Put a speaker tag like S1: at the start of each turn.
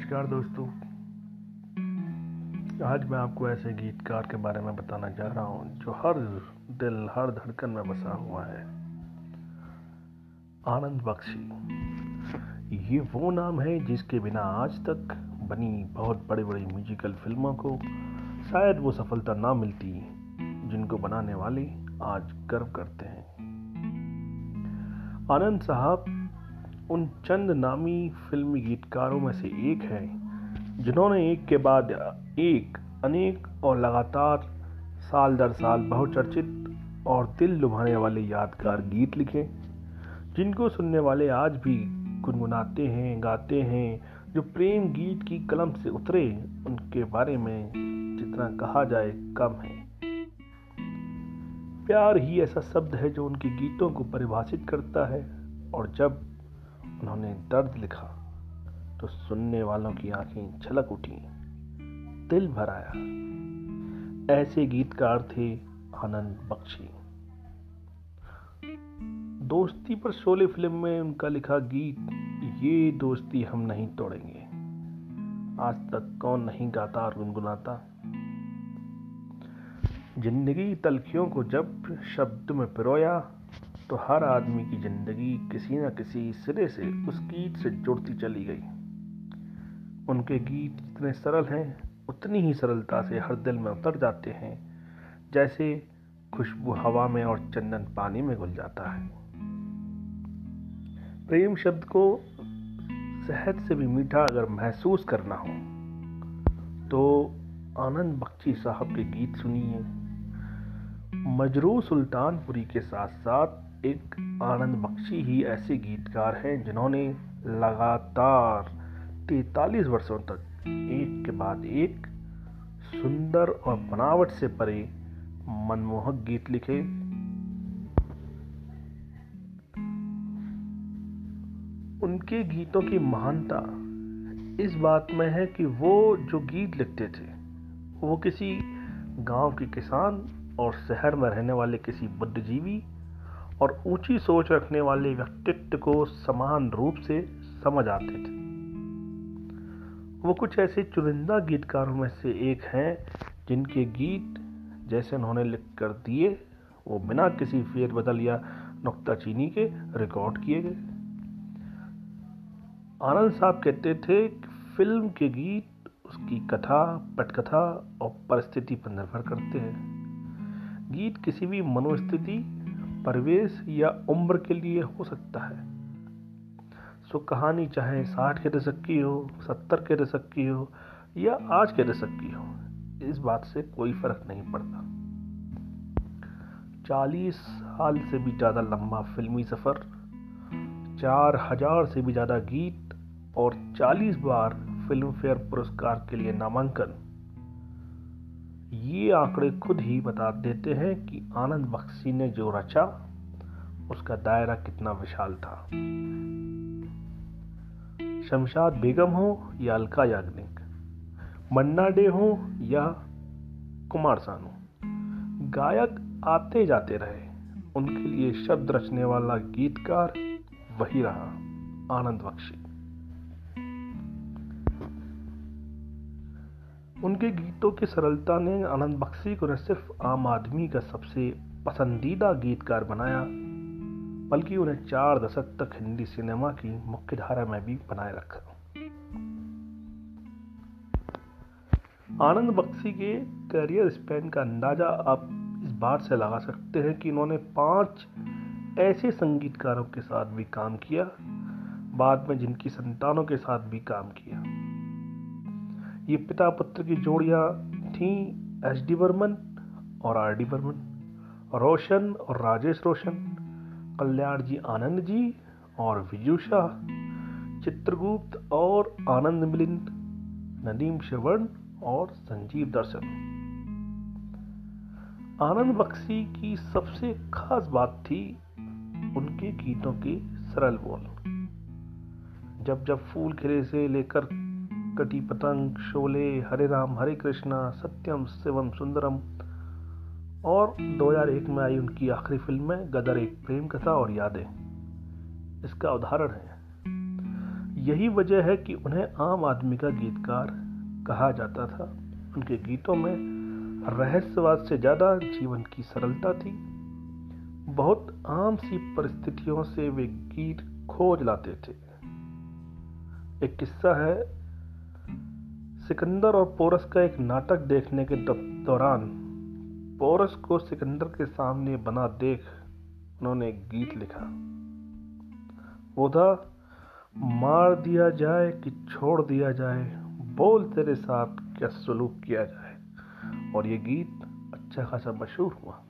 S1: नमस्कार दोस्तों। आज मैं आपको ऐसे गीतकार के बारे में बताना जा रहा हूँ, जो हर दिल, हर धड़कन में बसा हुआ है। आनंद बख्शी। ये वो नाम है जिसके बिना आज तक बनी बहुत बड़ी बड़ी म्यूजिकल फ़िल्मों को शायद वो सफलता ना मिलती, जिनको बनाने वाले आज गर्व करते हैं। आनंद साहब उन चंद नामी फिल्मी गीतकारों में से एक हैं, जिन्होंने एक के बाद एक, अनेक और लगातार साल दर साल बहुचर्चित और दिल लुभाने वाले यादगार गीत लिखे, जिनको सुनने वाले आज भी गुनगुनाते हैं, गाते हैं, जो प्रेम गीत की कलम से उतरे, उनके बारे में जितना कहा जाए कम है। प्यार ही ऐसा शब्द है जो उनके गीतों को परिभाषित करता है, और जब उन्होंने दर्द लिखा तो सुनने वालों की आँखें छलक उठी। दिल भराया। ऐसे गीतकार थे आनंद बख्शी। दोस्ती पर शोले फ़िल्म में उनका लिखा गीत, ये दोस्ती हम नहीं तोड़ेंगे। आज तक कौन नहीं गाता और गुनगुनाता। ज़िंदगी तलखियों को जब शब्द में पिरोया तो हर आदमी की ज़िंदगी किसी न किसी सिरे से उस गीत से जुड़ती चली गई। उनके गीत जितने सरल हैं, उतनी ही सरलता से हर दिल में उतर जाते हैं, जैसे खुशबू हवा में और चंदन पानी में घुल जाता है। प्रेम शब्द को शहद से भी मीठा अगर महसूस करना हो तो आनंद बख्शी साहब के गीत सुनिए। मजरू सुल्तानपुरी के साथ साथ एक आनंद बख्शी ही ऐसे गीतकार हैं जिन्होंने लगातार तैतालीस वर्षों तक एक के बाद एक सुंदर और बनावट से परे मनमोहक गीत लिखे। उनके गीतों की महानता इस बात में है कि वो जो गीत लिखते थे, वो किसी गाँव के किसान और शहर में रहने वाले किसी बुद्धिजीवी और ऊँची सोच रखने वाले व्यक्तित्व को समान रूप से समझ आते थे। वो कुछ ऐसे चुनिंदा गीतकारों में से एक हैं, जिनके गीत जैसे उन्होंने लिख कर दिए, वो बिना किसी फेर बदल या नुकताचीनी के रिकॉर्ड किए गए। आनंद साहब कहते थे कि फ़िल्म के गीत उसकी कथा, पटकथा और परिस्थिति पर निर्भर करते हैं। गीत किसी भी मनोस्थिति परिवेश या उम्र के लिए हो सकता है। सो कहानी चाहे साठ के दशक की हो, सत्तर के दशक की हो, या आज के दशक की हो, इस बात से कोई फ़र्क नहीं पड़ता। चालीस साल से भी ज़्यादा लंबा फिल्मी सफ़र, चार हज़ार से भी ज़्यादा गीत और चालीस बार फ़िल्म फेयर पुरस्कार के लिए नामांकन। ये आंकड़े खुद ही बता देते हैं कि आनंद बख्शी ने जो रचा, उसका दायरा कितना विशाल था। शमशाद बेगम हो या अलका याग्निक मन्ना डे हो या कुमार सानू, गायक आते जाते रहे। उनके लिए शब्द रचने वाला गीतकार वही रहा, आनंद बख्शी। उनके गीतों की सरलता ने आनंद बख्शी को न सिर्फ़ आम आदमी का सबसे पसंदीदा गीतकार बनाया, बल्कि उन्हें चार दशक तक हिंदी सिनेमा की मुख्य धारा में भी बनाए रखा। आनंद बख्शी के करियर स्पैन का अंदाज़ा आप इस बात से लगा सकते हैं कि इन्होंने पाँच ऐसे संगीतकारों के साथ भी काम किया, बाद में जिनकी संतानों के साथ भी काम किया। ये पिता पुत्र की जोड़ियाँ थी एस डी बर्मन और आर डी बर्मन, रोशन और राजेश रोशन कल्याण जी आनंद जी और विजुषा चित्रगुप्त और आनंद मिलिंद, नदीम श्रवण और संजीव दर्शन। आनंद बख्शी की सबसे खास बात थी उनके गीतों के सरल बोल। जब जब फूल खिले से लेकर कटी पतंग, शोले, हरे राम, हरे कृष्णा, सत्यम, शिवम, सुंदरम। और 2001 में आई उनकी आखिरी फ़िल्म में, गदर एक प्रेम कथा और यादें। इसका उदाहरण है। यही वजह है कि उन्हें आम आदमी का गीतकार कहा जाता था। उनके गीतों में रहस्यवाद से ज़्यादा जीवन की सरलता थी। बहुत आम सी परिस्थितियों से वे गीत खोज लाते थे। एक किस्सा है सिकंदर और पोरस का एक नाटक देखने के दौरान पोरस को सिकंदर के सामने बना देख उन्होंने एक गीत लिखा। वो था, मार दिया जाए कि छोड़ दिया जाए, बोल तेरे साथ क्या सलूक किया जाए। और ये गीत अच्छा खासा मशहूर हुआ।